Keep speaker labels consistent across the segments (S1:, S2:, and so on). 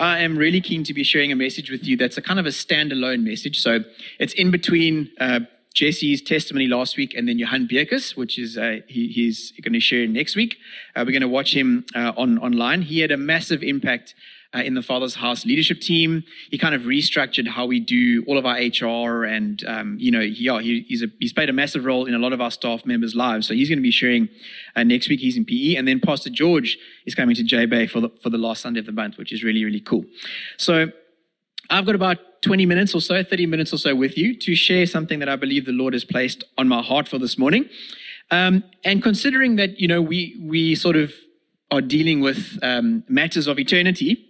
S1: I am really keen to be sharing a message with you that's a kind of a standalone message. So it's in between uh, Jesse's testimony last week and then Johan Bierkes, which is uh, he, he's going to share next week. Uh, we're going to watch him uh, on online. He had a massive impact uh, in the Father's House leadership team. He kind of restructured how we do all of our HR, and um, you know, yeah, he, he's a, he's played a massive role in a lot of our staff members' lives. So he's going to be sharing uh, next week. He's in PE, and then Pastor George is coming to J Bay for the for the last Sunday of the month, which is really really cool. So I've got about 20 minutes or so, 30 minutes or so with you to share something that I believe the Lord has placed on my heart for this morning. Um, and considering that, you know, we, we sort of are dealing with um, matters of eternity,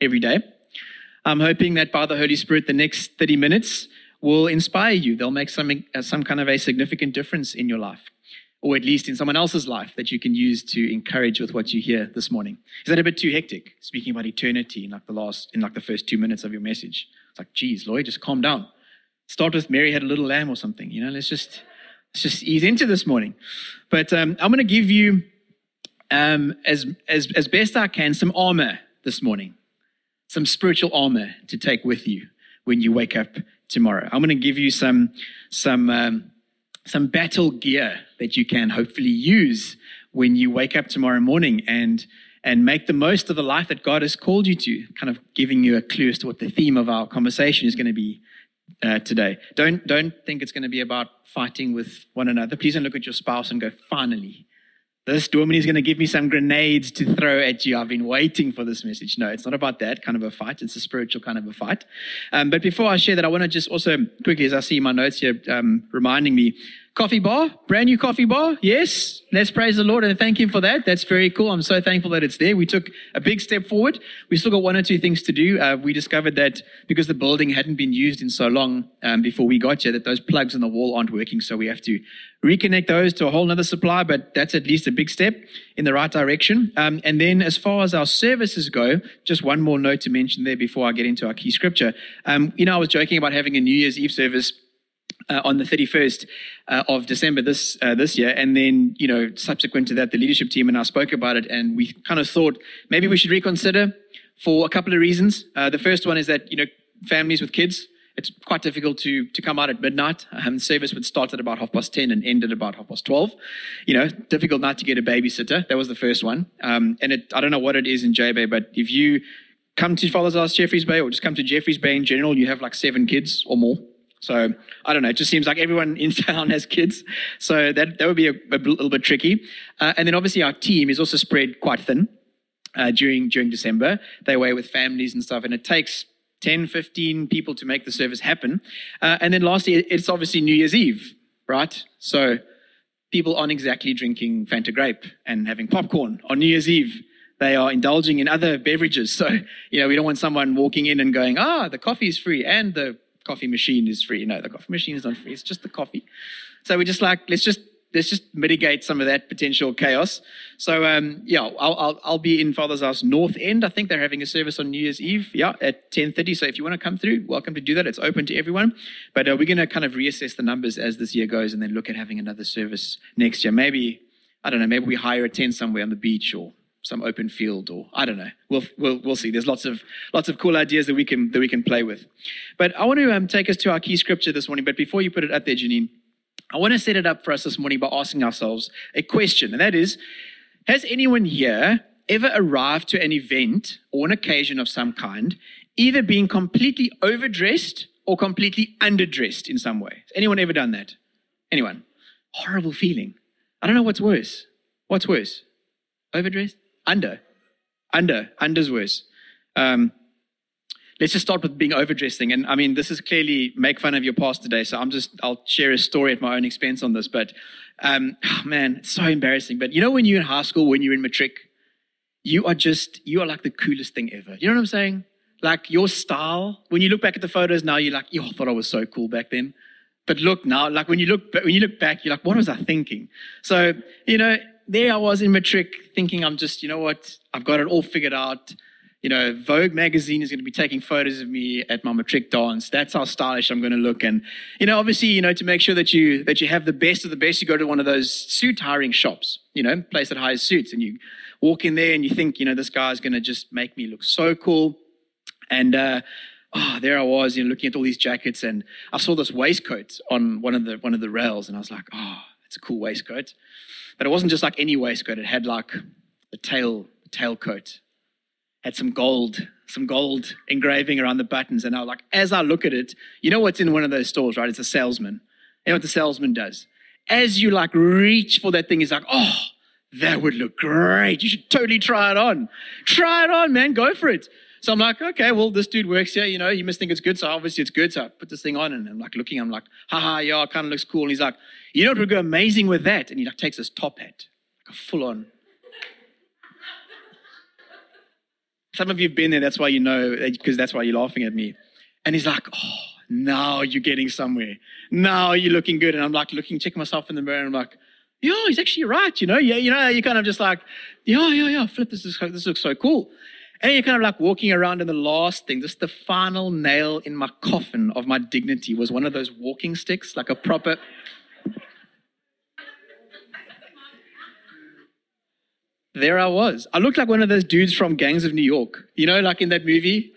S1: every day. I'm hoping that by the Holy Spirit, the next 30 minutes will inspire you. They'll make some, uh, some kind of a significant difference in your life, or at least in someone else's life that you can use to encourage with what you hear this morning. Is that a bit too hectic? Speaking about eternity in like the last, in like the first two minutes of your message. It's like, geez, Lloyd, just calm down. Start with Mary had a little lamb or something. You know, let's just, let's just ease into this morning. But um, I'm going to give you, um, as, as, as best I can, some armor this morning some spiritual armor to take with you when you wake up tomorrow. I'm going to give you some, some, um, some battle gear that you can hopefully use when you wake up tomorrow morning and, and make the most of the life that God has called you to, kind of giving you a clue as to what the theme of our conversation is going to be uh, today. Don't, don't think it's going to be about fighting with one another. Please don't look at your spouse and go, finally, this Dominee is going to give me some grenades to throw at you. I've been waiting for this message. No, it's not about that kind of a fight. It's a spiritual kind of a fight. Um, but before I share that, I want to just also quickly, as I see my notes here, um, reminding me Coffee bar, brand new coffee bar. Yes, let's praise the Lord and thank Him for that. That's very cool. I'm so thankful that it's there. We took a big step forward. We still got one or two things to do. Uh, we discovered that because the building hadn't been used in so long um, before we got here, that those plugs in the wall aren't working. So we have to reconnect those to a whole other supply. But that's at least a big step in the right direction. Um, and then as far as our services go, just one more note to mention there before I get into our key scripture. Um, you know, I was joking about having a New Year's Eve service uh, on the 31st uh, of December this uh, this year, and then you know subsequent to that, the leadership team and I spoke about it, and we kind of thought maybe we should reconsider for a couple of reasons. Uh, the first one is that you know families with kids. It's quite difficult to to come out at midnight. Um, service would start at about half past ten and end at about half past twelve. You know, difficult not to get a babysitter. That was the first one. Um, and it, I don't know what it is in J Bay, but if you come to Father's House Jeffreys Bay or just come to Jeffreys Bay in general, you have like seven kids or more. So I don't know. It just seems like everyone in town has kids. So that, that would be a, a little bit tricky. Uh, and then obviously our team is also spread quite thin uh, during, during December. They away with families and stuff. And it takes 10, 15 people to make the service happen. Uh, and then lastly, it's obviously New Year's Eve, right? So people aren't exactly drinking Fanta grape and having popcorn on New Year's Eve. They are indulging in other beverages. So, you know, we don't want someone walking in and going, ah, the coffee is free and the coffee machine is free. No, the coffee machine is not free. It's just the coffee. So we're just like, let's just let's just mitigate some of that potential chaos. So um, yeah, I'll, I'll, I'll be in Father's House North End. I think they're having a service on New Year's Eve. Yeah, at ten thirty. So if you want to come through, welcome to do that. It's open to everyone. But uh, we're going to kind of reassess the numbers as this year goes, and then look at having another service next year. Maybe I don't know. Maybe we hire a tent somewhere on the beach or some open field or I don't know. We'll, we'll, we'll see. There's lots of, lots of cool ideas that we can, that we can play with. But I want to um, take us to our key scripture this morning. But before you put it up there, Janine, I want to set it up for us this morning by asking ourselves a question. And that is, has anyone here ever arrived to an event or an occasion of some kind, either being completely overdressed or completely underdressed in some way? Has anyone ever done that? Anyone? Horrible feeling. I don't know what's worse. What's worse? Overdressed? Under. Under. Under's worse. Um, let's just start with being overdressing. And I mean, this is clearly make fun of your past today. So I'm just, I'll share a story at my own expense on this. But um, oh man, it's so embarrassing. But you know, when you're in high school, when you're in matric, you are just, you are like the coolest thing ever. You know what I'm saying? Like your style, when you look back at the photos now, you're like, yo, I thought I was so cool back then. But look now, like when you look, when you look back, you're like, what was I thinking? So, you know, there I was in matric thinking I'm just, you know what, I've got it all figured out. You know, Vogue magazine is going to be taking photos of me at my matric dance. That's how stylish I'm going to look. And, you know, obviously, you know, to make sure that you, that you have the best of the best, you go to one of those suit hiring shops, you know, place that hires suits and you walk in there and you think, you know, this guy's going to just make me look so cool. And uh, oh, there I was, you know, looking at all these jackets, and I saw this waistcoat on one of the one of the rails, and I was like, oh, it's a cool waistcoat. But it wasn't just like any waistcoat; it had like a tail tailcoat, had some gold, some gold engraving around the buttons, and I was like, as I look at it, you know what's in one of those stores, right? It's a salesman. You know what the salesman does? As you like reach for that thing, he's like, oh, that would look great. You should totally try it on. Try it on, man. Go for it. So I'm like, okay, well, this dude works here. You know, he must think it's good. So obviously it's good. So I put this thing on and I'm like looking, I'm like, haha, yeah, it kind of looks cool. And he's like, you know what would go amazing with that? And he like takes his top hat, like a full on. Some of you have been there. That's why you know, because that's why you're laughing at me. And he's like, oh, now you're getting somewhere. Now you're looking good. And I'm like looking, checking myself in the mirror. And I'm like, yeah, he's actually right. You know, yeah, you know, you kind of just like, yeah, yeah, yeah, flip, this, is, this looks so cool. And you're kind of like walking around, and the last thing, just the final nail in my coffin of my dignity was one of those walking sticks, like a proper. there I was. I looked like one of those dudes from Gangs of New York, you know, like in that movie.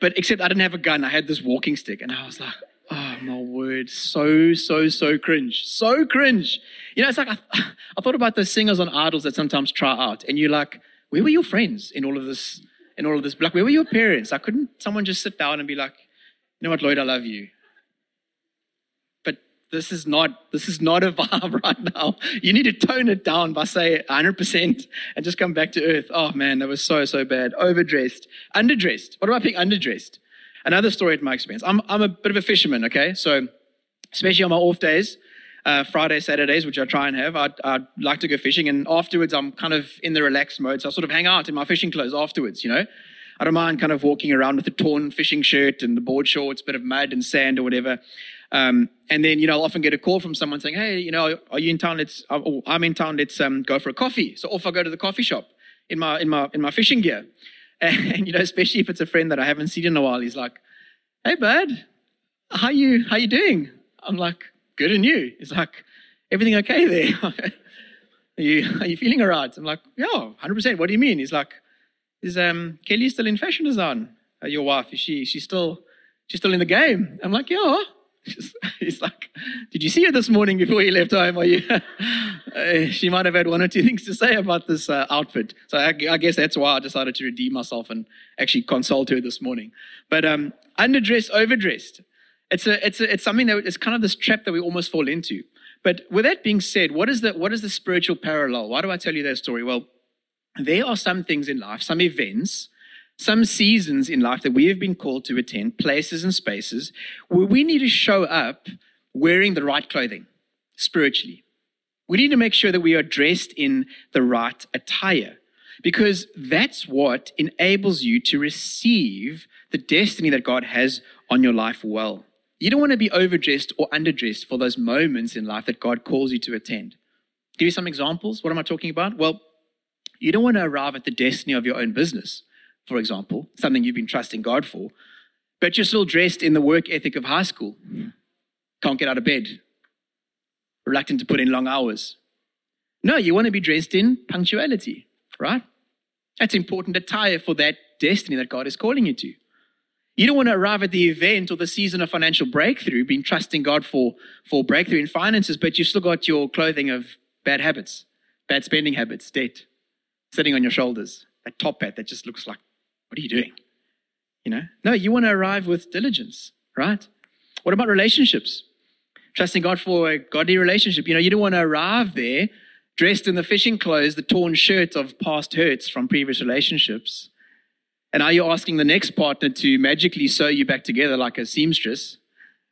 S1: But except I didn't have a gun, I had this walking stick, and I was like, oh my word, so, so, so cringe. So cringe. You know, it's like I, I thought about those singers on Idols that sometimes try out, and you're like, where were your friends in all of this in all of this. Like, where were your parents? I couldn't someone just sit down and be like, you know what, Lloyd, I love you. But this is not this is not a vibe right now. You need to tone it down by say 100% and just come back to earth. Oh man, that was so so bad. Overdressed, underdressed. What about being underdressed? Another story at my experience. I'm I'm a bit of a fisherman. Okay, so especially on my off days uh, Friday, Saturdays, which I try and have. I'd, I'd, like to go fishing, and afterwards, I'm kind of in the relaxed mode. So I sort of hang out in my fishing clothes afterwards, you know. I don't mind kind of walking around with a torn fishing shirt and the board shorts, bit of mud and sand or whatever. Um, and then, you know, I'll often get a call from someone saying, hey, you know, are you in town? Let's, oh, I'm in town. Let's um, go for a coffee. So off I go to the coffee shop in my, in my, in my fishing gear. And, and, you know, especially if it's a friend that I haven't seen in a while, he's like, hey, bud, how you, how you doing? I'm like, good and you. He's like, everything okay there? are, you, are you feeling all right? I'm like, yeah, 100%. What do you mean? He's like, is um, Kelly still in fashion design? Uh, your wife, is she, she's still, she's still in the game? I'm like, yeah. He's like, did you see her this morning before you left home? Are you? uh, she might have had one or two things to say about this uh, outfit. So I, I, guess that's why I decided to redeem myself and actually consult her this morning. But um, underdressed, overdressed. It's, a, it's, a, it's something that it's kind of this trap that we almost fall into. But with that being said, what is the, what is the spiritual parallel? Why do I tell you that story? Well, there are some things in life, some events, some seasons in life that we have been called to attend, places and spaces where we need to show up wearing the right clothing spiritually. We need to make sure that we are dressed in the right attire because that's what enables you to receive the destiny that God has on your life well. You don't want to be overdressed or underdressed for those moments in life that God calls you to attend. Give you some examples. What am I talking about? Well, you don't want to arrive at the destiny of your own business, for example, something you've been trusting God for, but you're still dressed in the work ethic of high school. Can't get out of bed, reluctant to put in long hours. No, you want to be dressed in punctuality, right? That's important attire for that destiny that God is calling you to. You don't want to arrive at the event or the season of financial breakthrough, being trusting God for, for breakthrough in finances, but you've still got your clothing of bad habits, bad spending habits, debt, sitting on your shoulders, that top hat that just looks like, what are you doing? You know? No, you want to arrive with diligence, right? What about relationships? Trusting God for a godly relationship. You know, you don't want to arrive there dressed in the fishing clothes, the torn shirt of past hurts from previous relationships and are you asking the next partner to magically sew you back together like a seamstress?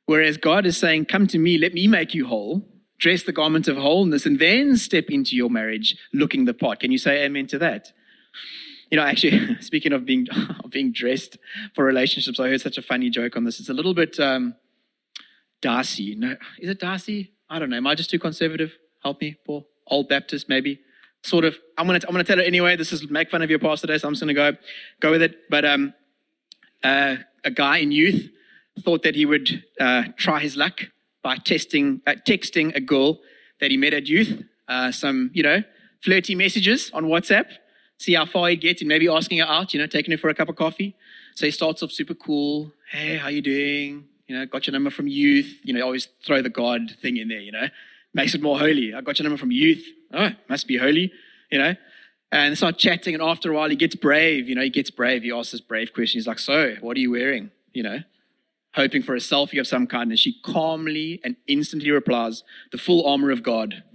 S1: Whereas God is saying, Come to me, let me make you whole, dress the garment of wholeness, and then step into your marriage looking the part. Can you say amen to that? You know, actually, speaking of being of being dressed for relationships, I heard such a funny joke on this. It's a little bit um, Darcy. No, is it Darcy? I don't know. Am I just too conservative? Help me, Paul. Old Baptist, maybe sort of I'm gonna I'm gonna tell it anyway. This is make fun of your pastor today, so I'm just gonna go go with it. But um, uh, a guy in youth thought that he would uh, try his luck by testing uh, texting a girl that he met at youth uh, some you know flirty messages on WhatsApp, see how far he'd get, and maybe asking her out, you know, taking her for a cup of coffee. So he starts off super cool. Hey, how you doing? You know, got your number from youth. You know, always throw the God thing in there, you know. Makes it more holy. I got your number from youth. Oh, must be holy, you know. And they start chatting, and after a while, he gets brave. You know, he gets brave. He asks this brave question. He's like, So, what are you wearing? You know, hoping for a selfie of some kind. And she calmly and instantly replies, The full armor of God.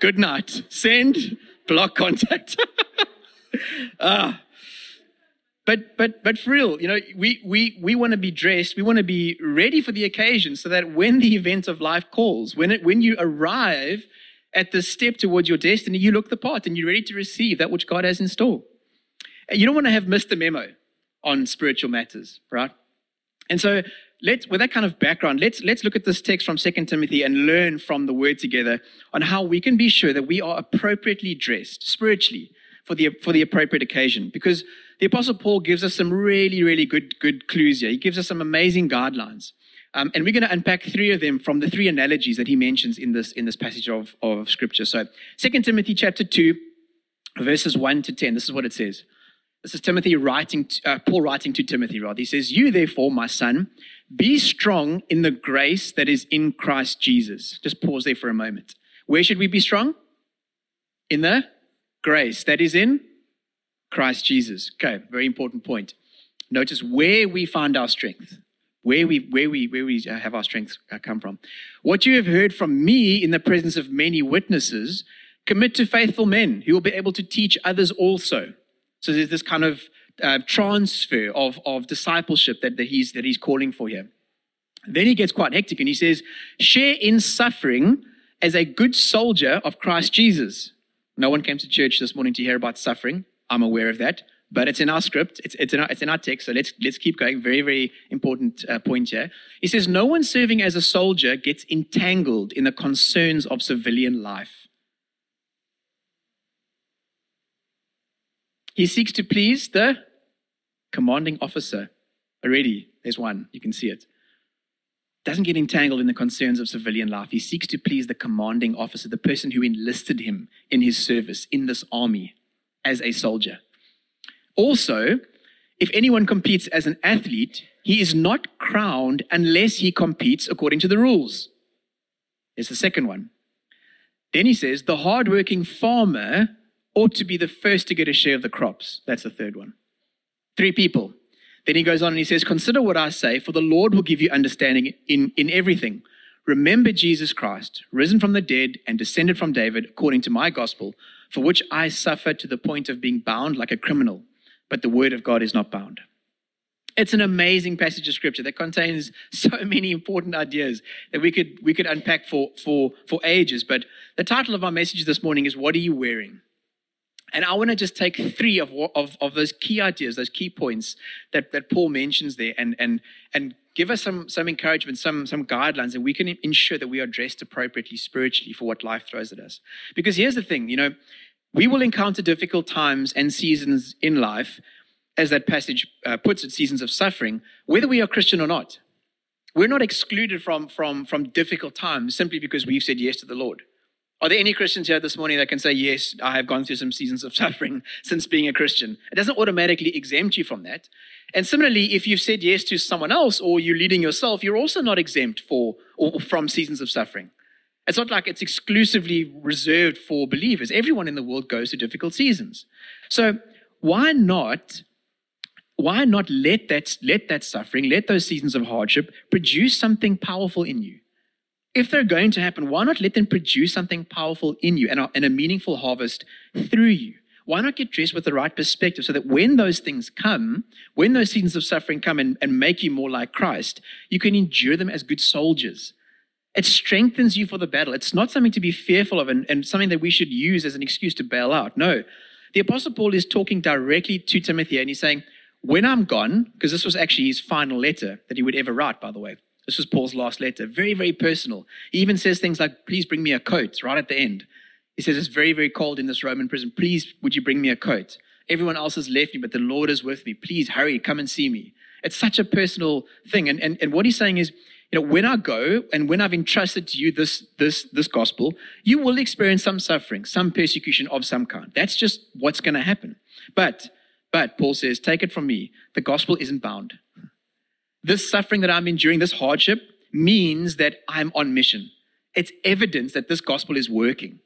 S1: Good night. Send, block contact. ah. But but but for real, you know, we we we want to be dressed, we want to be ready for the occasion so that when the event of life calls, when it when you arrive at the step towards your destiny, you look the part and you're ready to receive that which God has in store. You don't want to have missed the memo on spiritual matters, right? And so let's with that kind of background, let's let's look at this text from 2 Timothy and learn from the word together on how we can be sure that we are appropriately dressed spiritually for the for the appropriate occasion. Because the Apostle Paul gives us some really, really good, good clues here. He gives us some amazing guidelines. Um, and we're going to unpack three of them from the three analogies that he mentions in this, in this passage of, of scripture. So 2 Timothy chapter 2, verses 1 to 10. This is what it says. This is Timothy writing, uh, Paul writing to Timothy, rather. He says, You therefore, my son, be strong in the grace that is in Christ Jesus. Just pause there for a moment. Where should we be strong? In the grace that is in Christ Jesus. Okay, very important point. Notice where we find our strength, where we where we where we have our strength uh, come from. What you have heard from me in the presence of many witnesses, commit to faithful men who will be able to teach others also. So there's this kind of uh, transfer of of discipleship that, that he's that he's calling for here. Then he gets quite hectic and he says, "Share in suffering as a good soldier of Christ Jesus." No one came to church this morning to hear about suffering. I'm aware of that, but it's in our script. It's, it's, in, our, it's in our text. So let's, let's keep going. Very, very important uh, point here. He says, No one serving as a soldier gets entangled in the concerns of civilian life. He seeks to please the commanding officer. Already, there's one. You can see it. Doesn't get entangled in the concerns of civilian life. He seeks to please the commanding officer, the person who enlisted him in his service in this army as a soldier. Also, if anyone competes as an athlete, he is not crowned unless he competes according to the rules. Is the second one. Then he says, the hardworking farmer ought to be the first to get a share of the crops. That's the third one. Three people. Then he goes on and he says, Consider what I say, for the Lord will give you understanding in, in everything. Remember Jesus Christ, risen from the dead and descended from David, according to my gospel for which I suffer to the point of being bound like a criminal, but the word of God is not bound. It's an amazing passage of scripture that contains so many important ideas that we could we could unpack for for for ages. But the title of our message this morning is "What are you wearing?" And I want to just take three of, of, of those key ideas, those key points that, that Paul mentions there, and and and give us some some encouragement, some some guidelines, and we can ensure that we are dressed appropriately spiritually for what life throws at us. Because here's the thing, you know, we will encounter difficult times and seasons in life, as that passage uh, puts it, seasons of suffering, whether we are Christian or not. We're not excluded from from from difficult times simply because we've said yes to the Lord. Are there any Christians here this morning that can say, Yes, I have gone through some seasons of suffering since being a Christian? It doesn't automatically exempt you from that. And similarly, if you've said yes to someone else or you're leading yourself, you're also not exempt for or from seasons of suffering. It's not like it's exclusively reserved for believers. Everyone in the world goes through difficult seasons. So why not why not let that let that suffering, let those seasons of hardship produce something powerful in you? If they're going to happen, why not let them produce something powerful in you and a, and a meaningful harvest through you? why not get dressed with the right perspective so that when those things come, when those seasons of suffering come and, and make you more like Christ, you can endure them as good soldiers. It strengthens you for the battle. It's not something to be fearful of and, and something that we should use as an excuse to bail out. No. The Apostle Paul is talking directly to Timothy and he's saying, When I'm gone, because this was actually his final letter that he would ever write, by the way. This was Paul's last letter. Very, very personal. He even says things like, Please bring me a coat right at the end. He says, It's very, very cold in this Roman prison. Please, would you bring me a coat? Everyone else has left me, but the Lord is with me. Please hurry, come and see me. It's such a personal thing. And, and, and what he's saying is, You know, when I go and when I've entrusted to you this, this, this gospel, you will experience some suffering, some persecution of some kind. That's just what's going to happen. But, but Paul says, take it from me. The gospel isn't bound. This suffering that I'm enduring, this hardship, means that I'm on mission. It's evidence that this gospel is working.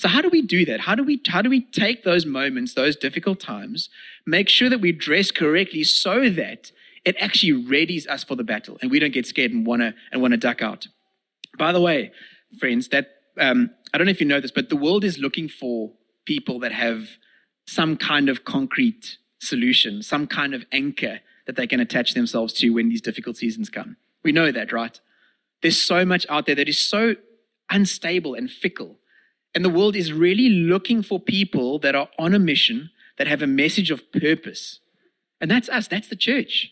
S1: So how do we do that? How do we how do we take those moments, those difficult times, make sure that we dress correctly so that it actually readies us for the battle and we don't get scared and wanna and wanna duck out. By the way, friends, that um, I don't know if you know this, but the world is looking for people that have some kind of concrete solution, some kind of anchor that they can attach themselves to when these difficult seasons come. We know that, right? There's so much out there that is so unstable and fickle. And the world is really looking for people that are on a mission, that have a message of purpose. And that's us, that's the church.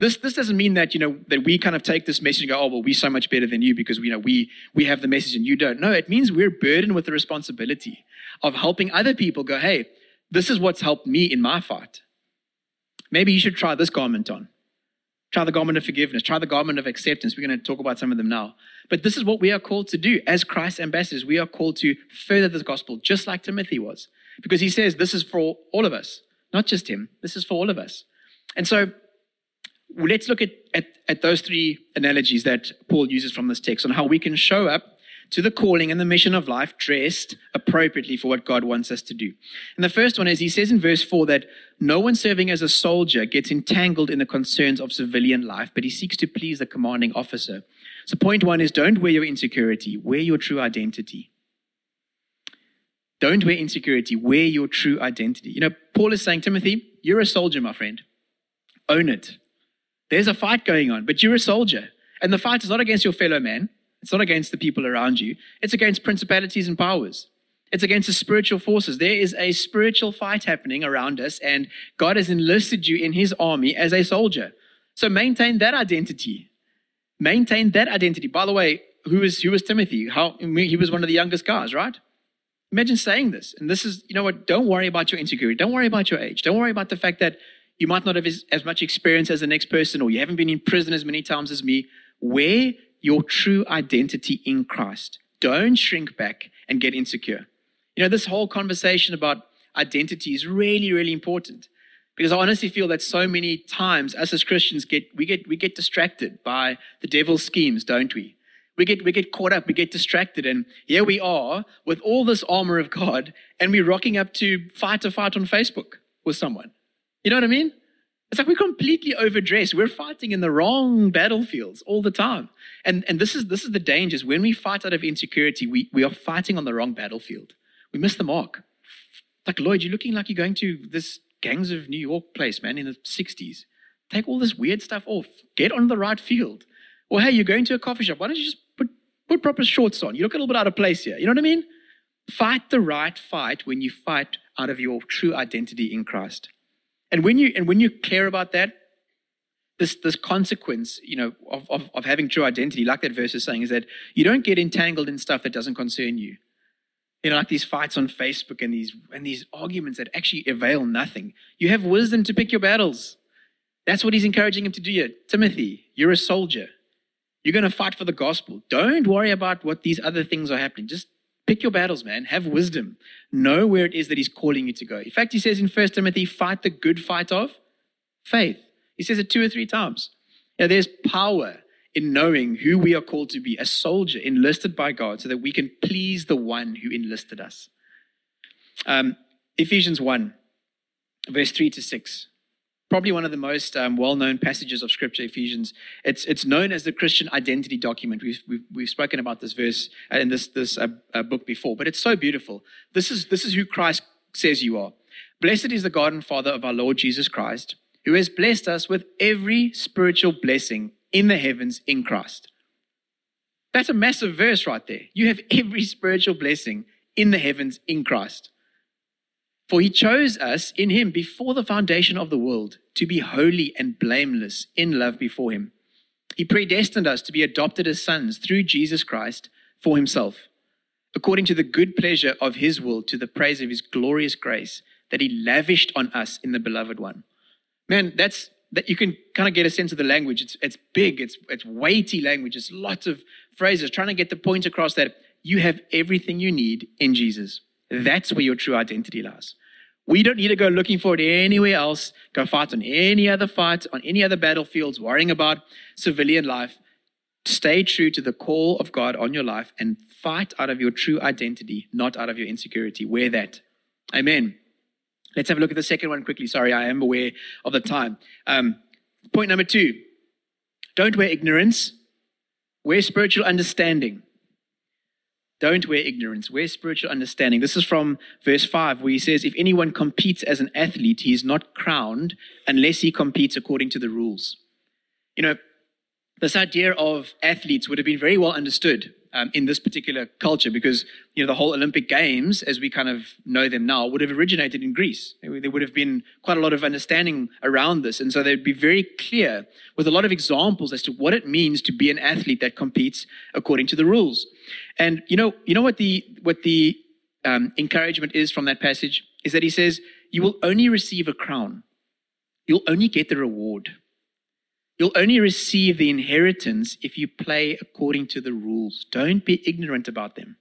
S1: This, this doesn't mean that, you know, that we kind of take this message and go, oh, well, we're so much better than you because, you know, we, we have the message and you don't. No, it means we're burdened with the responsibility of helping other people go, hey, this is what's helped me in my fight. Maybe you should try this garment on. Try the garment of forgiveness. Try the garment of acceptance. We're going to talk about some of them now. But this is what we are called to do as Christ's ambassadors. We are called to further the gospel, just like Timothy was. Because he says this is for all of us, not just him. This is for all of us. And so let's look at, at, at those three analogies that Paul uses from this text on how we can show up to the calling and the mission of life dressed appropriately for what God wants us to do. And the first one is he says in verse 4 that no one serving as a soldier gets entangled in the concerns of civilian life, but he seeks to please the commanding officer. So, point one is don't wear your insecurity, wear your true identity. Don't wear insecurity, wear your true identity. You know, Paul is saying, Timothy, you're a soldier, my friend. Own it. There's a fight going on, but you're a soldier. And the fight is not against your fellow man, it's not against the people around you, it's against principalities and powers. It's against the spiritual forces. There is a spiritual fight happening around us, and God has enlisted you in his army as a soldier. So maintain that identity. Maintain that identity. By the way, who is who was Timothy? How he was one of the youngest guys, right? Imagine saying this. And this is, you know what, don't worry about your insecurity. Don't worry about your age. Don't worry about the fact that you might not have as, as much experience as the next person or you haven't been in prison as many times as me. Wear your true identity in Christ. Don't shrink back and get insecure. You know, this whole conversation about identity is really, really important because I honestly feel that so many times us as Christians get we get we get distracted by the devil's schemes, don't we? We get we get caught up, we get distracted, and here we are with all this armor of God, and we're rocking up to fight a fight on Facebook with someone. You know what I mean? It's like we're completely overdressed. We're fighting in the wrong battlefields all the time. And, and this is this is the dangers. When we fight out of insecurity, we, we are fighting on the wrong battlefield. We miss the mark. Like Lloyd, you're looking like you're going to this gangs of New York place, man, in the 60s. Take all this weird stuff off. Get on the right field. Or hey, you're going to a coffee shop. Why don't you just put, put proper shorts on? You look a little bit out of place here. You know what I mean? Fight the right fight when you fight out of your true identity in Christ. And when you and when you care about that, this this consequence, you know, of, of, of having true identity, like that verse is saying, is that you don't get entangled in stuff that doesn't concern you. You know, like these fights on Facebook and these and these arguments that actually avail nothing. You have wisdom to pick your battles. That's what he's encouraging him to do here. Timothy, you're a soldier. You're going to fight for the gospel. Don't worry about what these other things are happening. Just Pick your battles, man. Have wisdom. Know where it is that he's calling you to go. In fact, he says in 1 Timothy, fight the good fight of faith. He says it two or three times. Now, there's power in knowing who we are called to be, a soldier enlisted by God, so that we can please the one who enlisted us. Um, Ephesians 1, verse 3 to 6 probably one of the most um, well-known passages of Scripture, Ephesians. It's it's known as the Christian identity document. We've we've, we've spoken about this verse uh, in this this uh, uh, book before, but it's so beautiful. This is this is who Christ says you are. Blessed is the God and Father of our Lord Jesus Christ, who has blessed us with every spiritual blessing in the heavens in Christ. That's a massive verse right there. You have every spiritual blessing in the heavens in Christ. For he chose us in him before the foundation of the world to be holy and blameless in love before him. He predestined us to be adopted as sons through Jesus Christ for himself, according to the good pleasure of his will, to the praise of his glorious grace that he lavished on us in the beloved one. Man, that's that you can kind of get a sense of the language. It's, it's big, it's, it's weighty language, it's lots of phrases trying to get the point across that you have everything you need in Jesus. That's where your true identity lies. We don't need to go looking for it anywhere else, go fight on any other fight, on any other battlefields, worrying about civilian life. Stay true to the call of God on your life and fight out of your true identity, not out of your insecurity. Wear that. Amen. Let's have a look at the second one quickly. Sorry, I am aware of the time. Um, point number two don't wear ignorance, wear spiritual understanding. Don't wear ignorance, wear spiritual understanding. This is from verse 5, where he says, If anyone competes as an athlete, he is not crowned unless he competes according to the rules. You know, this idea of athletes would have been very well understood um, in this particular culture because you know the whole Olympic Games, as we kind of know them now, would have originated in Greece. There would have been quite a lot of understanding around this, and so they'd be very clear with a lot of examples as to what it means to be an athlete that competes according to the rules. And you know, you know what the what the um, encouragement is from that passage is that he says, "You will only receive a crown. You'll only get the reward." You'll only receive the inheritance if you play according to the rules. Don't be ignorant about them.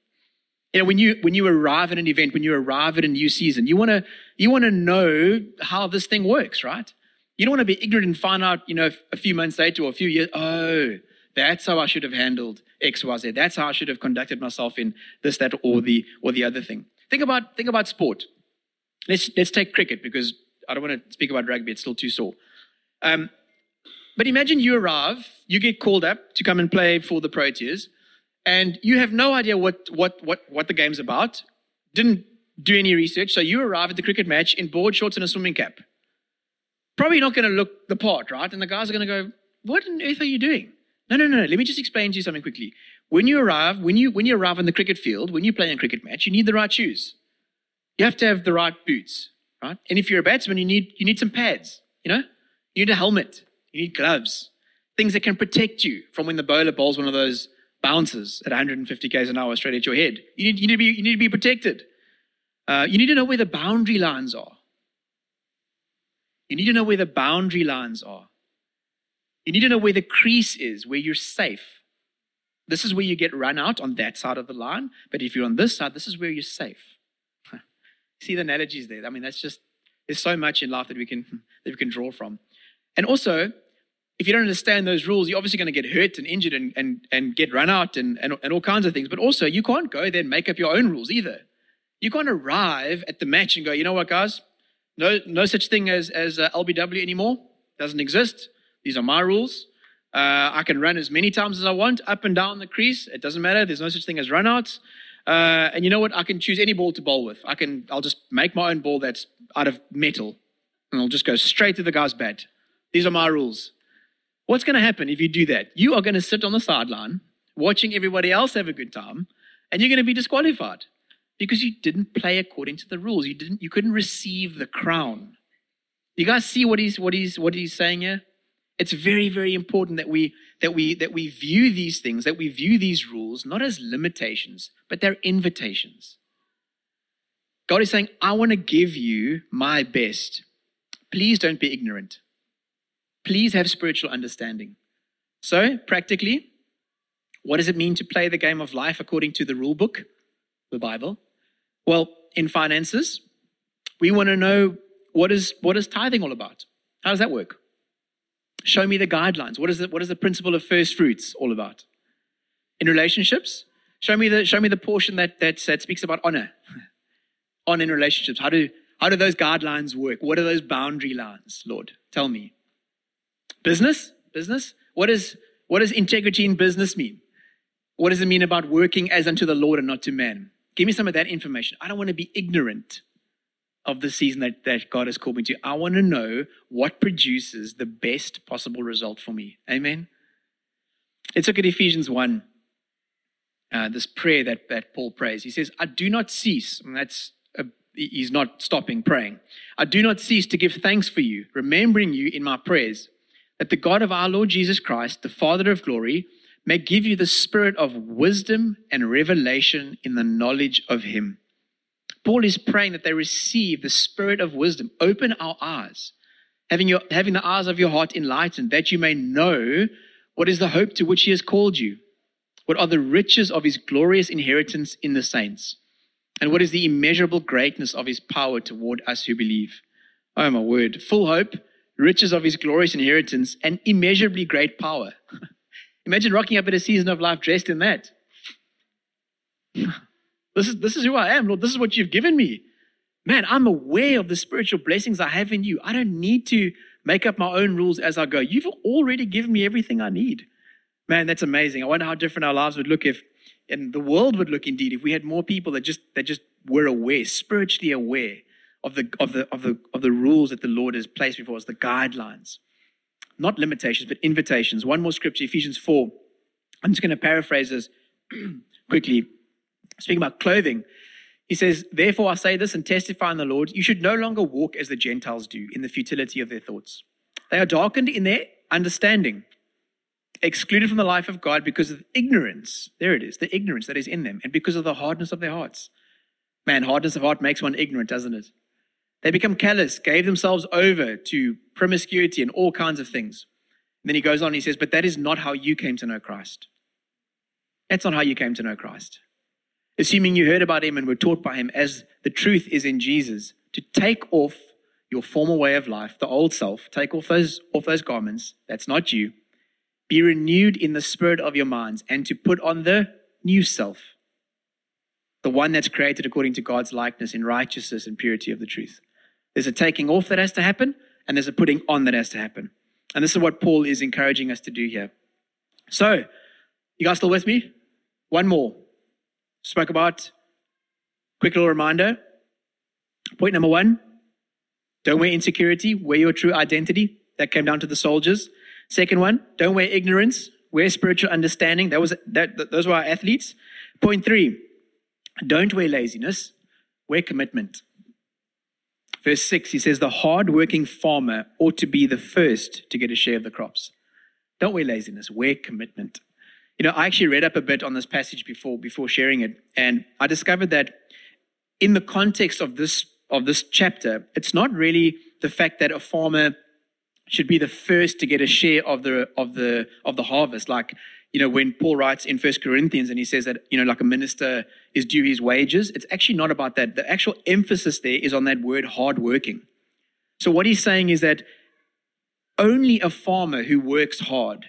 S1: You know, when you when you arrive at an event, when you arrive at a new season, you want to you want to know how this thing works, right? You don't want to be ignorant and find out, you know, a few months later or a few years, oh, that's how I should have handled X, Y, Z. That's how I should have conducted myself in this, that, or the or the other thing. Think about think about sport. Let's let's take cricket because I don't want to speak about rugby; it's still too sore. Um, but imagine you arrive, you get called up to come and play for the Proteas, and you have no idea what, what, what, what the game's about, didn't do any research, so you arrive at the cricket match in board shorts and a swimming cap. Probably not going to look the part, right? And the guys are going to go, What on earth are you doing? No, no, no. Let me just explain to you something quickly. When you arrive, when you when you arrive on the cricket field, when you play a cricket match, you need the right shoes. You have to have the right boots, right? And if you're a batsman, you need you need some pads, you know? You need a helmet. You need gloves, things that can protect you from when the bowler bowls one of those bounces at 150 k's an hour straight at your head. You need, you need, to, be, you need to be protected. Uh, you need to know where the boundary lines are. You need to know where the boundary lines are. You need to know where the crease is, where you're safe. This is where you get run out on that side of the line. But if you're on this side, this is where you're safe. See the analogies there. I mean, that's just there's so much in life that we can that we can draw from. And also, if you don't understand those rules, you're obviously going to get hurt and injured and, and, and get run out and, and, and all kinds of things. But also, you can't go there and make up your own rules either. You can't arrive at the match and go, you know what, guys? No, no such thing as, as uh, LBW anymore. Doesn't exist. These are my rules. Uh, I can run as many times as I want up and down the crease. It doesn't matter. There's no such thing as runouts. Uh, and you know what? I can choose any ball to bowl with. I can. I'll just make my own ball that's out of metal, and I'll just go straight to the guy's bat. These are my rules. What's going to happen if you do that? You are going to sit on the sideline watching everybody else have a good time, and you're going to be disqualified because you didn't play according to the rules. You didn't. You couldn't receive the crown. You guys see what he's what he's what he's saying here? It's very very important that we that we that we view these things, that we view these rules not as limitations, but they're invitations. God is saying, I want to give you my best. Please don't be ignorant. Please have spiritual understanding. So, practically, what does it mean to play the game of life according to the rule book, the Bible? Well, in finances, we want to know what is, what is tithing all about? How does that work? Show me the guidelines. What is, the, what is the principle of first fruits all about? In relationships, show me the, show me the portion that, that, that speaks about honor. honor in relationships. How do, how do those guidelines work? What are those boundary lines, Lord? Tell me. Business? Business? What, is, what does integrity in business mean? What does it mean about working as unto the Lord and not to man? Give me some of that information. I don't want to be ignorant of the season that, that God has called me to. I want to know what produces the best possible result for me. Amen. Let's look at Ephesians 1. Uh, this prayer that, that Paul prays. He says, I do not cease, and that's a, he's not stopping praying. I do not cease to give thanks for you, remembering you in my prayers that the God of our Lord Jesus Christ, the Father of glory, may give you the spirit of wisdom and revelation in the knowledge of Him. Paul is praying that they receive the spirit of wisdom. Open our eyes. having, your, having the eyes of your heart enlightened, that you may know what is the hope to which he has called you, what are the riches of his glorious inheritance in the saints, and what is the immeasurable greatness of his power toward us who believe. Oh, my word. Full hope, riches of his glorious inheritance, and immeasurably great power. Imagine rocking up at a season of life dressed in that. This is, this is who I am, Lord. This is what you've given me. Man, I'm aware of the spiritual blessings I have in you. I don't need to make up my own rules as I go. You've already given me everything I need. Man, that's amazing. I wonder how different our lives would look if, and the world would look indeed, if we had more people that just that just were aware, spiritually aware of the of the of the of the rules that the Lord has placed before us, the guidelines. Not limitations, but invitations. One more scripture, Ephesians 4. I'm just going to paraphrase this quickly. Speaking about clothing, he says, Therefore I say this and testify in the Lord, you should no longer walk as the Gentiles do in the futility of their thoughts. They are darkened in their understanding, excluded from the life of God because of ignorance. There it is, the ignorance that is in them, and because of the hardness of their hearts. Man, hardness of heart makes one ignorant, doesn't it? They become callous, gave themselves over to promiscuity and all kinds of things. And then he goes on, he says, But that is not how you came to know Christ. That's not how you came to know Christ assuming you heard about him and were taught by him as the truth is in Jesus, to take off your former way of life, the old self, take off those, off those garments, that's not you, be renewed in the spirit of your minds, and to put on the new self, the one that's created according to God's likeness in righteousness and purity of the truth. There's a taking off that has to happen, and there's a putting on that has to happen. And this is what Paul is encouraging us to do here. So, you guys still with me? One more spoke about. Quick little reminder. Point number one don't wear insecurity, wear your true identity. That came down to the soldiers. Second one, don't wear ignorance, wear spiritual understanding. That was that, those were our athletes. Point three, don't wear laziness, wear commitment. Verse 6, he says, The hard-working farmer ought to be the first to get a share of the crops. Don't wear laziness, wear commitment. You know, I actually read up a bit on this passage before before sharing it, and I discovered that in the context of this of this chapter, it's not really the fact that a farmer should be the first to get a share of the of the of the harvest. Like, you know, when Paul writes in First Corinthians and he says that, you know, like a minister is due his wages, it's actually not about that. The actual emphasis there is on that word hardworking. So what he's saying is that only a farmer who works hard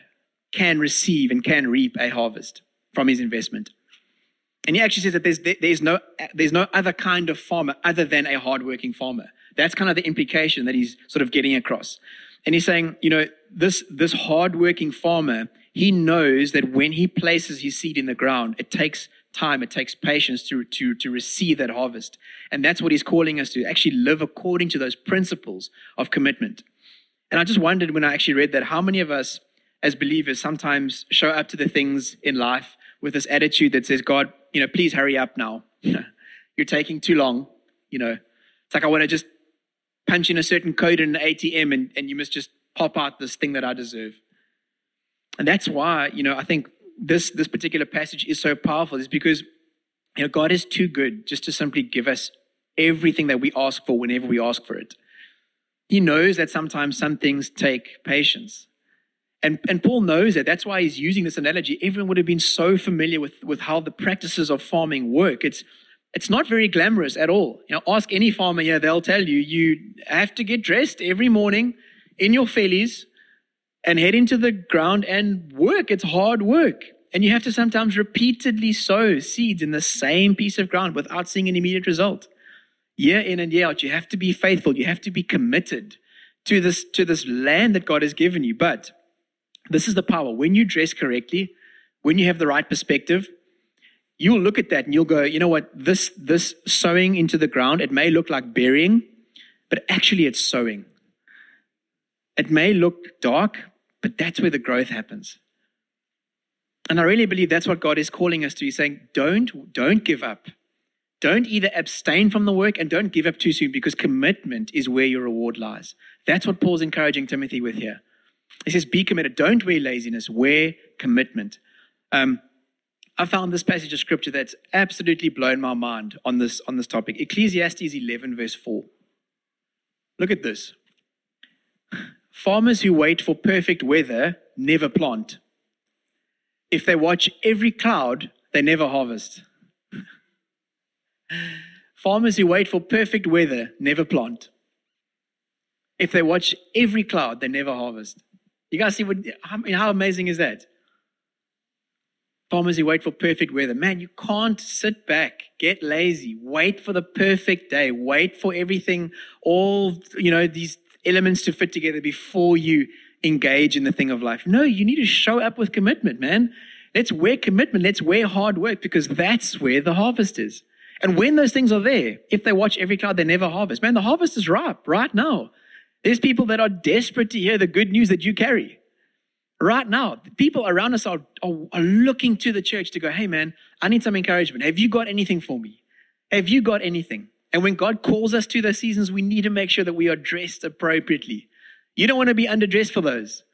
S1: can receive and can reap a harvest from his investment. And he actually says that there's, there's, no, there's no other kind of farmer other than a hardworking farmer. That's kind of the implication that he's sort of getting across. And he's saying, you know, this, this hardworking farmer, he knows that when he places his seed in the ground, it takes time, it takes patience to, to, to receive that harvest. And that's what he's calling us to actually live according to those principles of commitment. And I just wondered when I actually read that, how many of us as believers sometimes show up to the things in life with this attitude that says, God, you know, please hurry up now. You're taking too long. You know, it's like I want to just punch in a certain code in an ATM and, and you must just pop out this thing that I deserve. And that's why, you know, I think this this particular passage is so powerful, is because you know God is too good just to simply give us everything that we ask for whenever we ask for it. He knows that sometimes some things take patience. And, and Paul knows that. That's why he's using this analogy. Everyone would have been so familiar with, with how the practices of farming work. It's, it's not very glamorous at all. You know, ask any farmer here, they'll tell you, you have to get dressed every morning in your vellies and head into the ground and work. It's hard work. And you have to sometimes repeatedly sow seeds in the same piece of ground without seeing an immediate result. Year in and year out, you have to be faithful. You have to be committed to this, to this land that God has given you. But this is the power. When you dress correctly, when you have the right perspective, you'll look at that and you'll go, you know what, this, this sowing into the ground, it may look like burying, but actually it's sowing. It may look dark, but that's where the growth happens. And I really believe that's what God is calling us to. He's saying, don't, don't give up. Don't either abstain from the work and don't give up too soon because commitment is where your reward lies. That's what Paul's encouraging Timothy with here. He says, Be committed. Don't wear laziness, wear commitment. Um, I found this passage of scripture that's absolutely blown my mind on this, on this topic. Ecclesiastes 11, verse 4. Look at this. Farmers who wait for perfect weather never plant. If they watch every cloud, they never harvest. Farmers who wait for perfect weather never plant. If they watch every cloud, they never harvest. You guys see what, I mean, how amazing is that? Farmers who wait for perfect weather. Man, you can't sit back, get lazy, wait for the perfect day, wait for everything, all, you know, these elements to fit together before you engage in the thing of life. No, you need to show up with commitment, man. Let's wear commitment. Let's wear hard work because that's where the harvest is. And when those things are there, if they watch every cloud, they never harvest. Man, the harvest is ripe right now. There's people that are desperate to hear the good news that you carry. Right now, people around us are, are, are looking to the church to go, hey, man, I need some encouragement. Have you got anything for me? Have you got anything? And when God calls us to those seasons, we need to make sure that we are dressed appropriately. You don't want to be underdressed for those.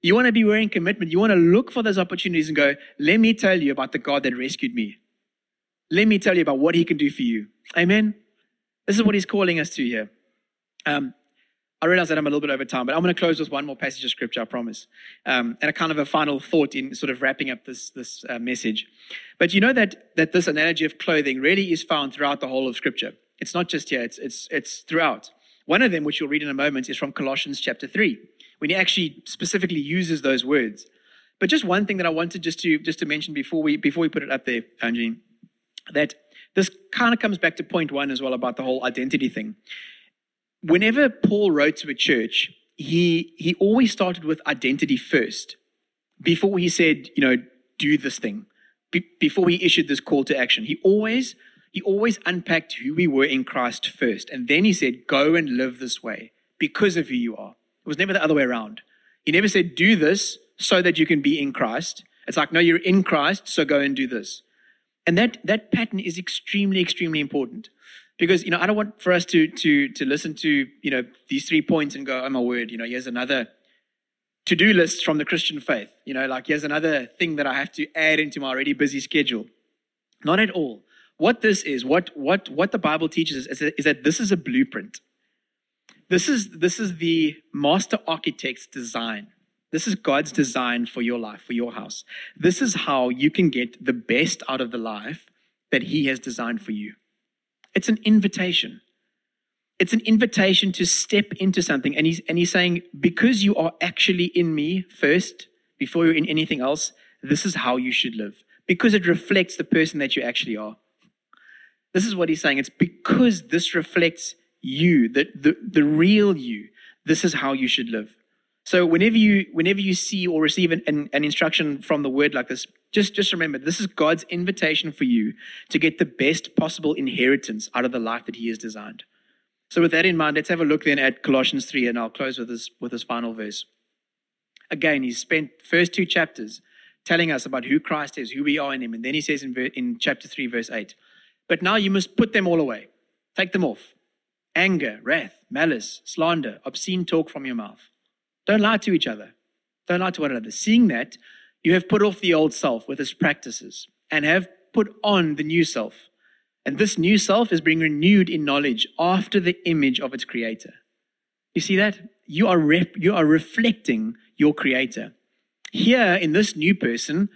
S1: You want to be wearing commitment. You want to look for those opportunities and go, let me tell you about the God that rescued me. Let me tell you about what he can do for you. Amen. This is what he's calling us to here. Um, I realize that I'm a little bit over time, but I'm going to close with one more passage of scripture, I promise. Um, and a kind of a final thought in sort of wrapping up this, this uh, message. But you know that, that this analogy of clothing really is found throughout the whole of scripture. It's not just here, it's, it's, it's throughout. One of them, which you'll read in a moment, is from Colossians chapter 3, when he actually specifically uses those words. But just one thing that I wanted just to, just to mention before we, before we put it up there, Angie, that this kind of comes back to point one as well about the whole identity thing whenever Paul wrote to a church, he, he always started with identity first before he said, you know, do this thing, Be, before he issued this call to action. He always, he always unpacked who we were in Christ first. And then he said, go and live this way because of who you are. It was never the other way around. He never said, do this so that you can be in Christ. It's like, no, you're in Christ, so go and do this. And that, that pattern is extremely, extremely important because you know I don't want for us to to to listen to you know these three points and go, oh my word, you know, here's another to-do list from the Christian faith. You know, like here's another thing that I have to add into my already busy schedule. Not at all. What this is, what what what the Bible teaches us is, is that this is a blueprint. This is this is the master architect's design. This is God's design for your life, for your house. This is how you can get the best out of the life that He has designed for you. It's an invitation. It's an invitation to step into something. And he's, and he's saying, because you are actually in me first, before you're in anything else, this is how you should live. Because it reflects the person that you actually are. This is what he's saying. It's because this reflects you, the, the, the real you. This is how you should live. So whenever you whenever you see or receive an, an, an, instruction from the word like this, just just remember this is God's invitation for you to get the best possible inheritance out of the life that He has designed. So with that in mind, let's have a look then at Colossians three, and I'll close with this with this final verse. Again, he spent first two chapters telling us about who Christ is, who we are in Him, and then he says in in chapter three, verse eight, but now you must put them all away, take them off, anger, wrath, malice, slander, obscene talk from your mouth don't lie to each other. Don't lie to one another. Seeing that, you have put off the old self with its practices and have put on the new self. And this new self is being renewed in knowledge after the image of its creator. You see that? You are, rep- you are reflecting your creator. Here in this new person,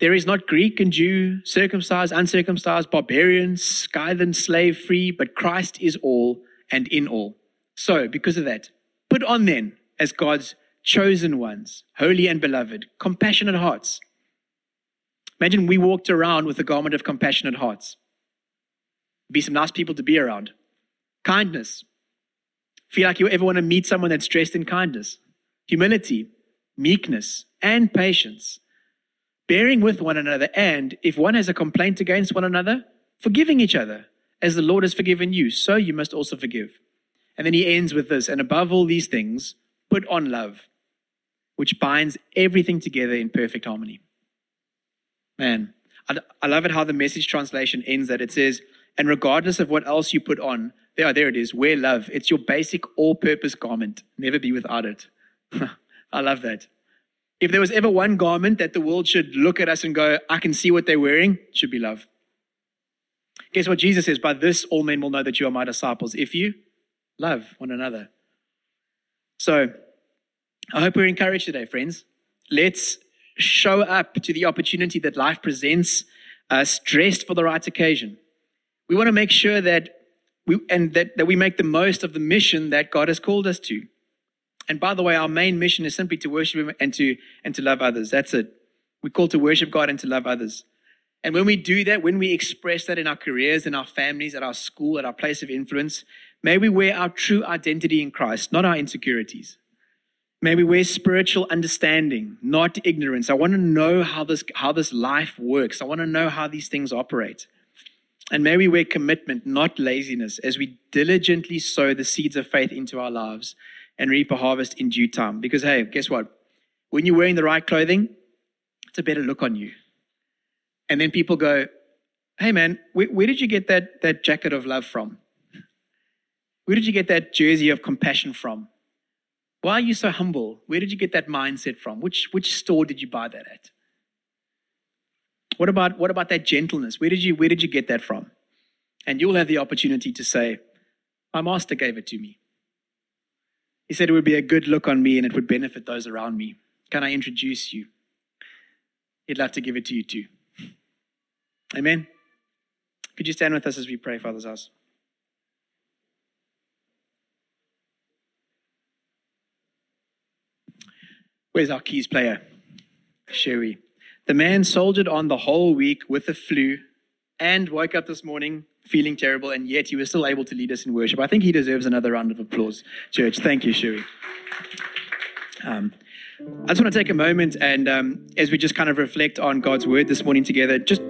S1: there is not Greek and Jew, circumcised, uncircumcised, barbarian, scythian, slave free, but Christ is all and in all. So, because of that, put on then as God's chosen ones, holy and beloved, compassionate hearts. Imagine we walked around with a garment of compassionate hearts. Be some nice people to be around. Kindness. Feel like you ever want to meet someone that's dressed in kindness. Humility, meekness, and patience. Bearing with one another, and if one has a complaint against one another, forgiving each other. As the Lord has forgiven you, so you must also forgive. And then he ends with this, and above all these things, Put on love, which binds everything together in perfect harmony. Man, I, I love it how the message translation ends that it says, and regardless of what else you put on, there, there it is, wear love. It's your basic all purpose garment. Never be without it. I love that. If there was ever one garment that the world should look at us and go, I can see what they're wearing, should be love. Guess what Jesus says? By this, all men will know that you are my disciples if you love one another. So, I hope we're encouraged today, friends. Let's show up to the opportunity that life presents us dressed for the right occasion. We want to make sure that we, and that, that we make the most of the mission that God has called us to. And by the way, our main mission is simply to worship Him and to, and to love others. That's it. We're called to worship God and to love others. And when we do that, when we express that in our careers, in our families, at our school, at our place of influence, may we wear our true identity in Christ, not our insecurities. May we wear spiritual understanding, not ignorance. I want to know how this, how this life works. I want to know how these things operate. And may we wear commitment, not laziness, as we diligently sow the seeds of faith into our lives and reap a harvest in due time. Because, hey, guess what? When you're wearing the right clothing, it's a better look on you. And then people go, hey, man, where, where did you get that, that jacket of love from? Where did you get that jersey of compassion from? Why are you so humble? Where did you get that mindset from? Which, which store did you buy that at? What about, what about that gentleness? Where did, you, where did you get that from? And you'll have the opportunity to say, My master gave it to me. He said it would be a good look on me and it would benefit those around me. Can I introduce you? He'd love to give it to you too. Amen. Could you stand with us as we pray, Father's house? Where's our keys player? Sherry. The man soldiered on the whole week with the flu and woke up this morning feeling terrible, and yet he was still able to lead us in worship. I think he deserves another round of applause, church. Thank you, Sherry. Um, I just want to take a moment and um, as we just kind of reflect on God's word this morning together, just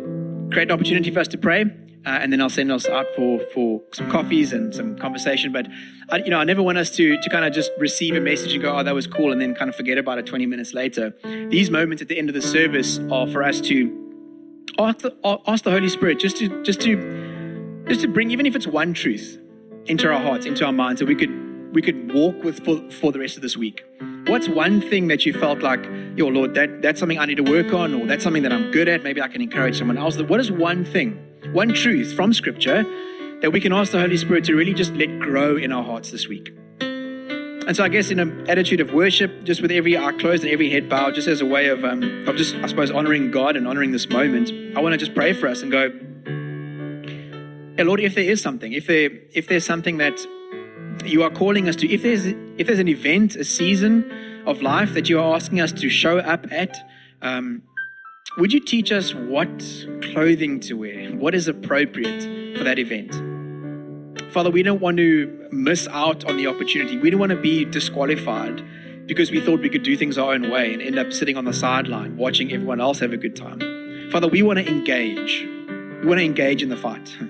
S1: create an opportunity for us to pray. Uh, and then I'll send us out for, for some coffees and some conversation. But I, you know, I never want us to to kind of just receive a message and go, "Oh, that was cool," and then kind of forget about it 20 minutes later. These moments at the end of the service are for us to ask the, ask the Holy Spirit just to just to just to bring, even if it's one truth, into our hearts, into our minds, that we could we could walk with for, for the rest of this week. What's one thing that you felt like, yo, Lord, that, that's something I need to work on, or that's something that I'm good at? Maybe I can encourage someone else. What is one thing, one truth from Scripture that we can ask the Holy Spirit to really just let grow in our hearts this week? And so I guess in an attitude of worship, just with every eye closed and every head bowed, just as a way of, um, of just, I suppose, honoring God and honoring this moment, I want to just pray for us and go, hey, Lord, if there is something, if there if there's something that you are calling us to, if there's if there's an event, a season of life that you are asking us to show up at, um, would you teach us what clothing to wear, what is appropriate for that event? Father, we don't want to miss out on the opportunity. We don't want to be disqualified because we thought we could do things our own way and end up sitting on the sideline watching everyone else have a good time. Father, we want to engage. We want to engage in the fight.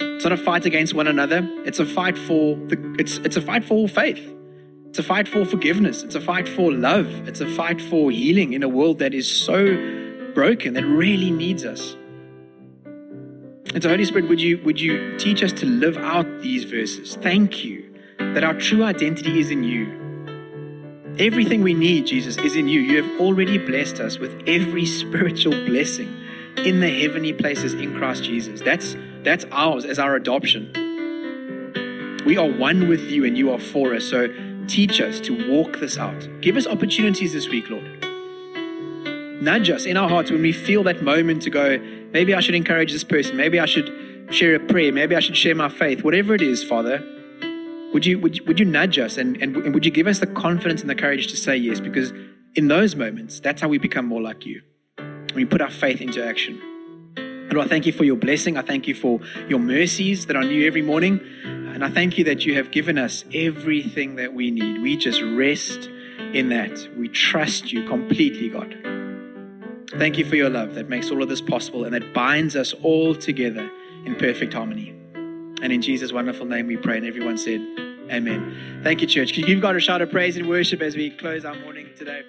S1: It's not a fight against one another. It's a fight for the, it's it's a fight for faith. It's a fight for forgiveness. It's a fight for love. It's a fight for healing in a world that is so broken that really needs us. And so, Holy Spirit, would you would you teach us to live out these verses? Thank you that our true identity is in you. Everything we need, Jesus, is in you. You have already blessed us with every spiritual blessing in the heavenly places in Christ Jesus. That's that's ours as our adoption. We are one with you and you are for us. So teach us to walk this out. Give us opportunities this week, Lord. Nudge us in our hearts when we feel that moment to go, maybe I should encourage this person. Maybe I should share a prayer. Maybe I should share my faith. Whatever it is, Father, would you, would, would you nudge us and, and, and would you give us the confidence and the courage to say yes? Because in those moments, that's how we become more like you. When we put our faith into action. And I thank you for your blessing. I thank you for your mercies that are new every morning. And I thank you that you have given us everything that we need. We just rest in that. We trust you completely, God. Thank you for your love that makes all of this possible and that binds us all together in perfect harmony. And in Jesus' wonderful name we pray. And everyone said, Amen. Thank you, church. Can you give God a shout of praise and worship as we close our morning today?